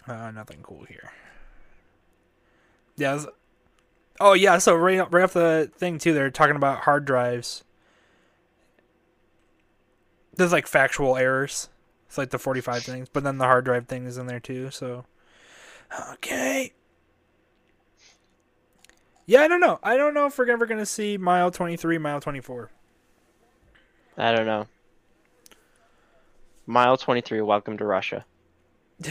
Uh, nothing cool here. Yeah. was- Oh yeah. So right, right off the thing too, they're talking about hard drives. There's like factual errors. It's like the 45 things, but then the hard drive thing is in there too. So, okay. Yeah, I don't know. I don't know if we're ever gonna see mile 23, mile 24. I don't know. Mile 23, welcome to Russia.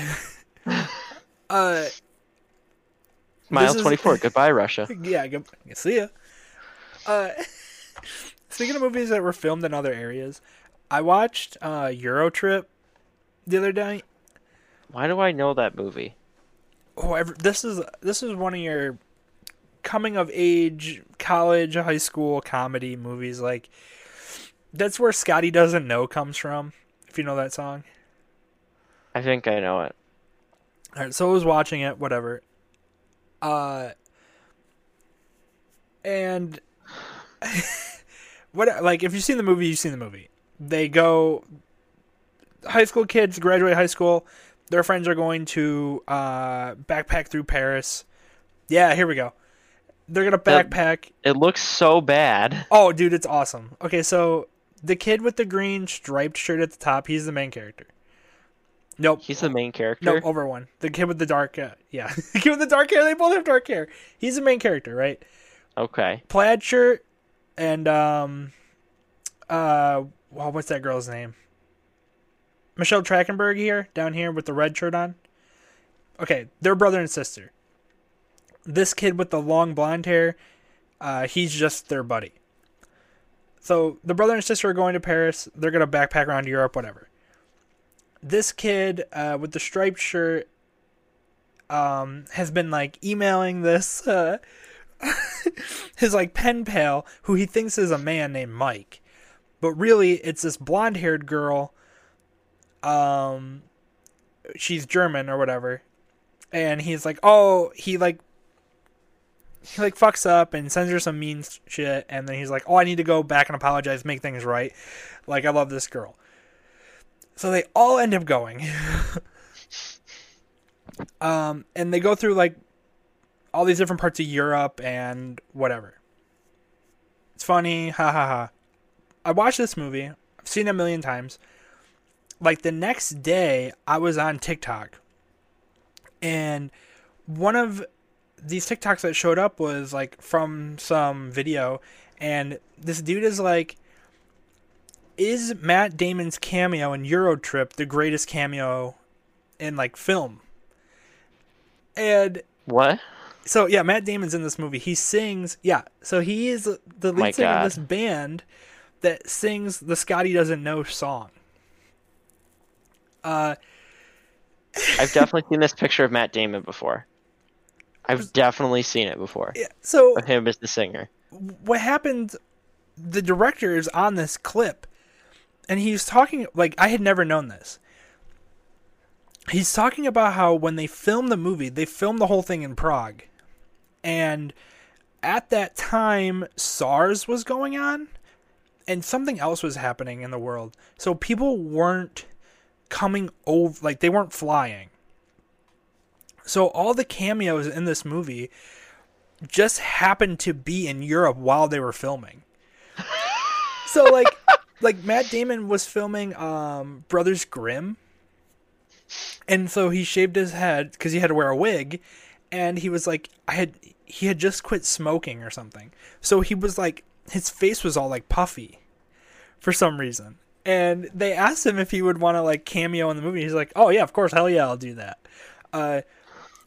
Uh, Mile is- 24, goodbye, Russia. yeah, go, see ya. Uh, speaking of movies that were filmed in other areas, I watched uh, Eurotrip the other day. Why do I know that movie? Oh, ever, this is this is one of your coming of age college high school comedy movies. Like that's where Scotty doesn't know comes from. If you know that song. I think I know it. All right, so I was watching it, whatever. Uh, and what like if you've seen the movie, you've seen the movie. They go high school kids graduate high school. Their friends are going to uh, backpack through Paris. Yeah, here we go. They're gonna backpack. It looks so bad. Oh, dude, it's awesome. Okay, so the kid with the green striped shirt at the top, he's the main character. Nope. He's the main character. No, over one. The kid with the dark, uh, yeah, the kid with the dark hair. They both have dark hair. He's the main character, right? Okay. Plaid shirt and um, uh, wow, what's that girl's name? Michelle Trachtenberg here, down here with the red shirt on. Okay, they're brother and sister. This kid with the long blonde hair, uh, he's just their buddy. So the brother and sister are going to Paris. They're going to backpack around Europe, whatever. This kid uh, with the striped shirt um, has been like emailing this uh, his like pen pal, who he thinks is a man named Mike, but really it's this blonde haired girl. Um, she's German or whatever, and he's like, oh, he like he like fucks up and sends her some mean shit, and then he's like, "Oh, I need to go back and apologize, make things right." Like I love this girl. So they all end up going. um, and they go through like all these different parts of Europe and whatever. It's funny, ha ha ha. I watched this movie. I've seen it a million times. Like the next day, I was on TikTok, and one of these TikToks that showed up was like from some video, and this dude is like, "Is Matt Damon's cameo in Eurotrip the greatest cameo in like film?" And what? So yeah, Matt Damon's in this movie. He sings. Yeah, so he is the oh lead My singer God. of this band that sings the Scotty doesn't know song. Uh, I've definitely seen this picture of Matt Damon before. I've definitely seen it before. Yeah, so of him as the singer. What happened? The director is on this clip, and he's talking like I had never known this. He's talking about how when they filmed the movie, they filmed the whole thing in Prague, and at that time SARS was going on and something else was happening in the world. So people weren't coming over like they weren't flying. So all the cameos in this movie just happened to be in Europe while they were filming. so like like Matt Damon was filming um Brothers Grimm and so he shaved his head cuz he had to wear a wig and he was like I had he had just quit smoking or something. So he was like his face was all like puffy for some reason. And they asked him if he would want to like cameo in the movie. He's like, "Oh yeah, of course, hell yeah, I'll do that." Uh,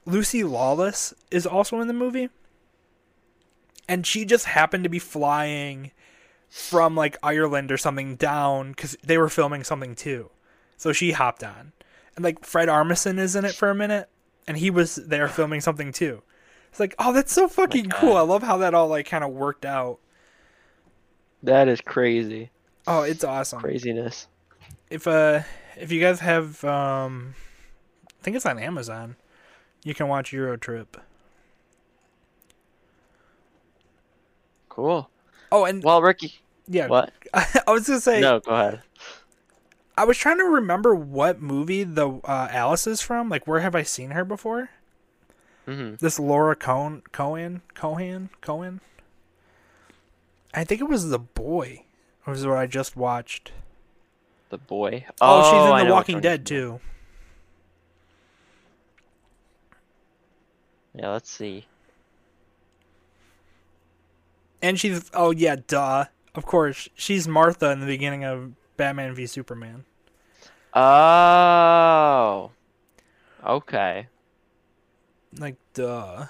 Lucy Lawless is also in the movie. And she just happened to be flying from like Ireland or something down cuz they were filming something too. So she hopped on. And like Fred Armisen is in it for a minute and he was there filming something too. It's like, "Oh, that's so oh fucking oh cool. I love how that all like kind of worked out." That is crazy. Oh, it's awesome. Craziness. If uh if you guys have um I think it's on Amazon. You can watch Euro Trip. Cool. Oh, and well, Ricky. Yeah. What? I, I was gonna say. No, go ahead. I was trying to remember what movie the uh, Alice is from. Like, where have I seen her before? Mm-hmm. This Lauren Cohan, Cohan, Cohan, Cohan. I think it was The Boy. It was what I just watched. The Boy. Oh, oh she's in oh, I The Walking Dead too. Yeah, let's see. And she's oh yeah, duh. Of course, she's Martha in the beginning of Batman v Superman. Oh. Okay. Like duh.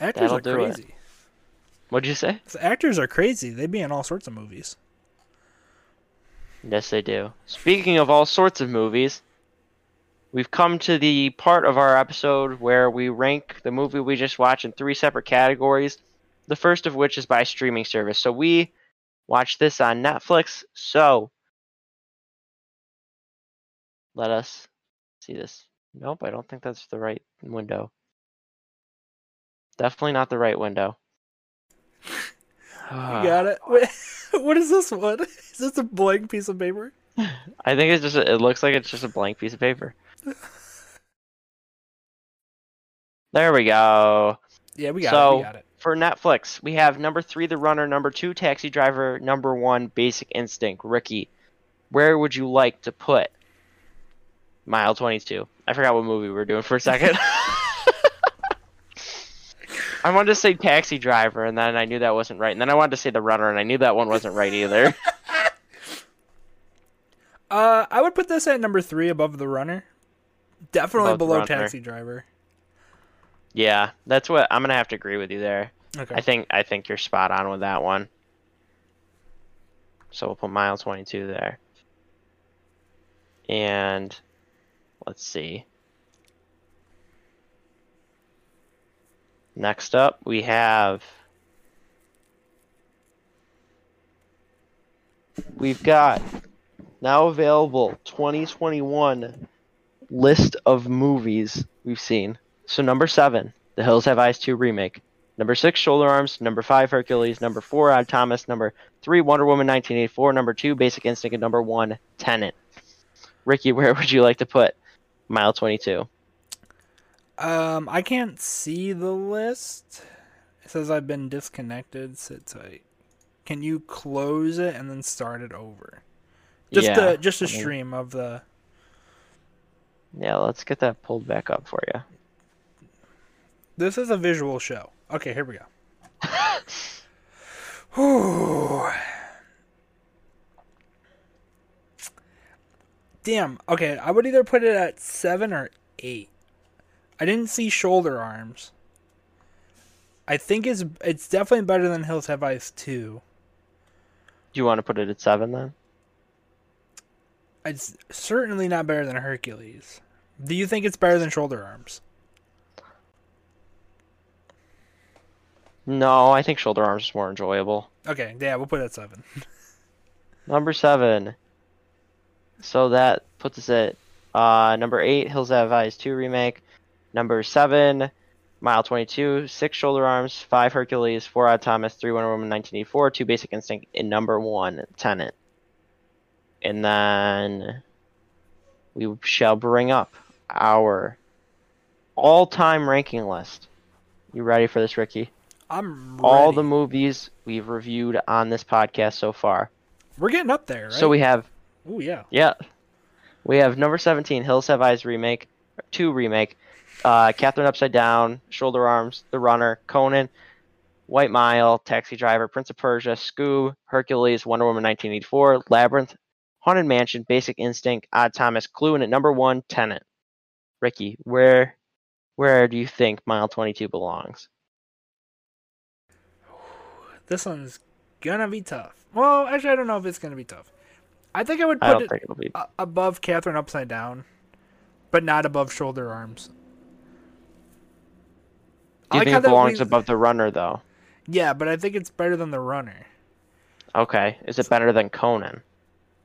Actors That'll are crazy. It. What'd you say? The actors are crazy. They be in all sorts of movies. Yes, they do. Speaking of all sorts of movies, we've come to the part of our episode where we rank the movie we just watched in three separate categories, the first of which is by streaming service. So we watched this on Netflix. So let us see this. Nope, I don't think that's the right window. Definitely not the right window. Uh, you ah. got it. Wait, what is this one? Is this a blank piece of paper? I think it's just. A, it looks like it's just a blank piece of paper. there we go. Yeah, we got so, it. We got it. For Netflix, we have number three, The Runner, number two, Taxi Driver, number one, Basic Instinct. Ricky, where would you like to put Mile 22? I forgot what movie we were doing for a second. I wanted to say taxi driver, and then I knew that wasn't right. And then I wanted to say the runner, and I knew that one wasn't right either. uh, I would put this at number three above the runner. Definitely above below taxi driver. Yeah, that's what I'm gonna have to agree with you there. Okay. I think I think you're spot on with that one. So we'll put mile 22 there. And let's see. Next up, we have. We've got now available 2021 list of movies we've seen. So, number seven, The Hills Have Eyes 2 remake. Number six, Shoulder Arms. Number five, Hercules. Number four, Odd Thomas. Number three, Wonder Woman 1984. Number two, Basic Instinct. And number one, Tenet. Ricky, where would you like to put Mile 22? Um, I can't see the list. It says I've been disconnected. Sit tight. Can you close it and then start it over? Just yeah, a just a I mean- stream of the. Yeah, let's get that pulled back up for you. This is a visual show. Okay, here we go. Whew. Damn. Okay, I would either put it at seven or eight. I didn't see shoulder arms. I think it's it's definitely better than Hills Have Eyes two. Do you want to put it at seven then? It's certainly not better than Hercules. Do you think it's better than shoulder arms? No, I think Shoulder Arms is more enjoyable. Okay, yeah, we'll put it at seven. Number seven. So that puts us at uh, number eight, Hills Have Eyes 2 remake. Number seven, Mile 22. Six Shoulder Arms. Five Hercules. Four Odd Thomas. Three Wonder Woman 1984. Two Basic Instinct. And number one, Tenet. And then we shall bring up our all-time ranking list. You ready for this, Ricky? I'm ready. All the movies we've reviewed on this podcast so far. We're getting up there, right? So we have Oh yeah. yeah. We have number 17, Hills Have Eyes remake, 2 remake, uh, Catherine Upside Down, Shoulder Arms, The Runner, Conan, White Mile, Taxi Driver, Prince of Persia, Scoob, Hercules, Wonder Woman 1984, Labyrinth, Haunted Mansion, Basic Instinct, Odd Thomas, Clue, and at number 1, Tenet. Ricky, where where do you think Mile 22 belongs? This one's gonna be tough. Well, actually, I don't know if it's gonna be tough. I think I would put don't it be. above Catherine Upside Down, but not above Shoulder Arms. Do you I like think it belongs we- above The Runner, though? Yeah, but I think it's better than the Runner. Okay. Is it better than Conan?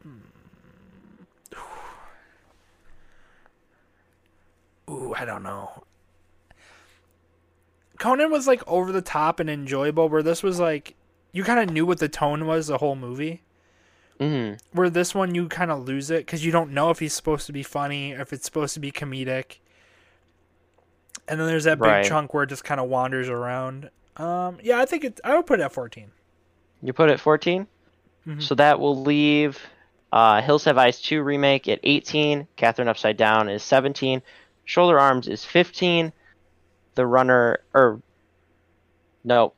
Ooh, I don't know. Conan was like over the top and enjoyable, where this was like you kind of knew what the tone was the whole movie. hmm Where this one you kind of lose it because you don't know if he's supposed to be funny, or if it's supposed to be comedic. And then there's that big Right. chunk where it just kind of wanders around. Um, yeah, I think it. I would put it at fourteen. You put it 14? Mhm. So that will leave uh, Hills Have Eyes 2 remake at 18. Catherine Upside Down is 17. Shoulder Arms is 15. The Runner, or no,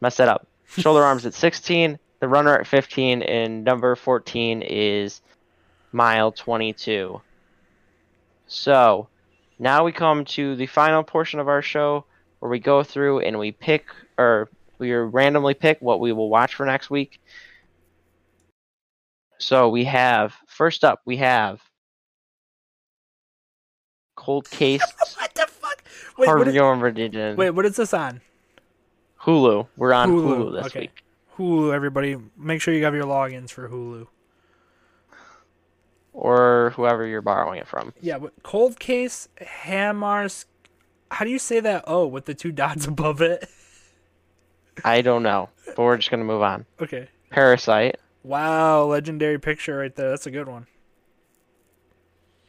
messed that up. Shoulder Arms at 16. The Runner at 15. And number 14 is Mile 22. So now we come to the final portion of our show where we go through and we pick or we randomly pick what we will watch for next week. So we have first up we have Cold Case what the fuck? Wait, what Harvey is, Ormerdingen wait, what is this on? Hulu. We're on Hulu, Hulu, this okay. week. Hulu, everybody, make sure you have your logins for Hulu. Or whoever you're borrowing it from. Yeah, but Cold Case Hamars. How do you say that? Oh, with the two dots above it. I don't know. But we're just gonna move on. Okay. Parasite Wow, legendary picture right there. That's a good one.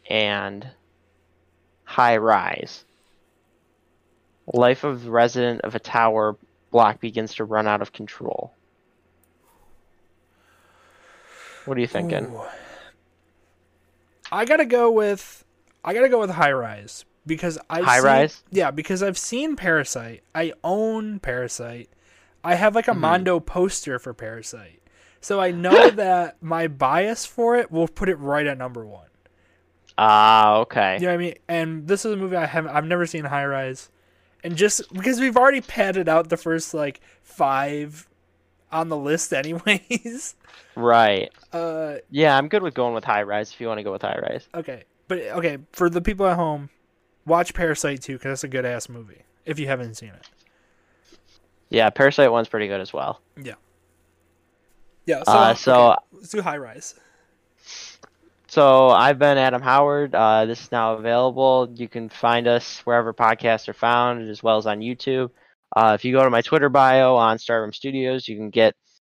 and High Rise. Life of the resident of a tower block begins to run out of control. What are you thinking? Ooh. I gotta go with I gotta go with High Rise because I High Rise? Yeah, because I've seen Parasite. I own Parasite. I have like a Mm-hmm. Mondo poster for Parasite, so I know that my bias for it will put it right at number one. Ah, okay. You know what I mean? And this is a movie I haven't I've never seen High Rise. And just because we've already padded out the first like five on the list anyways. Right. Uh, Yeah, I'm good with going with high rise if you want to go with high rise. okay, but okay for the people at home, watch Parasite 2 because that's a good ass movie. If you haven't seen it, Yeah, Parasite one's pretty good as well. yeah. Yeah, so, Uh, so okay, let's do High Rise. So I've been Adam Howard. Uh, this is now available. You can find us wherever podcasts are found, as well as on YouTube. Uh, if you go to my Twitter bio on Starroom Studios, you can get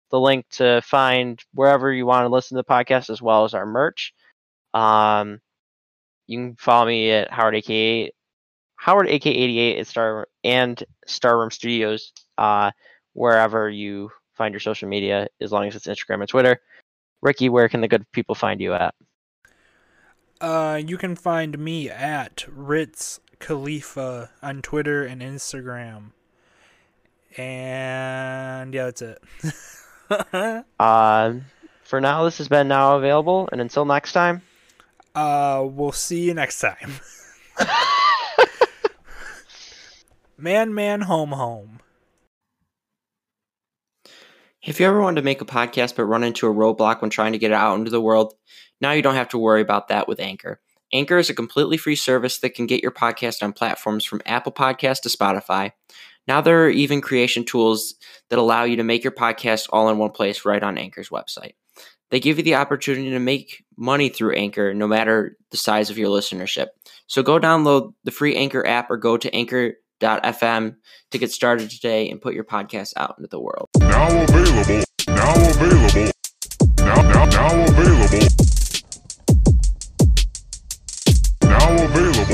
the link to find wherever you want to listen to the podcast, as well as our merch. Um, you can follow me at Howard AK Howard AK88 at Star and Starroom Studios, uh, wherever you find your social media, as long as it's Instagram and Twitter. Ricky, where can the good people find you at? Uh, you can find me at Ritz Khalifa on Twitter and Instagram. And yeah, that's it. Um, for now, this has been now available, and until next time, uh, we'll see you next time. man, man, home, home. If you ever wanted to make a podcast but run into a roadblock when trying to get it out into the world, now you don't have to worry about that with Anchor. Anchor is a completely free service that can get your podcast on platforms from Apple Podcast to Spotify. Now there are even creation tools that allow you to make your podcast all in one place right on Anchor's website. They give you the opportunity to make money through Anchor no matter the size of your listenership. So go download the free Anchor app or go to anchor.fm to get started today and put your podcast out into the world. Now available. Now available. Now, now, now available. Now available.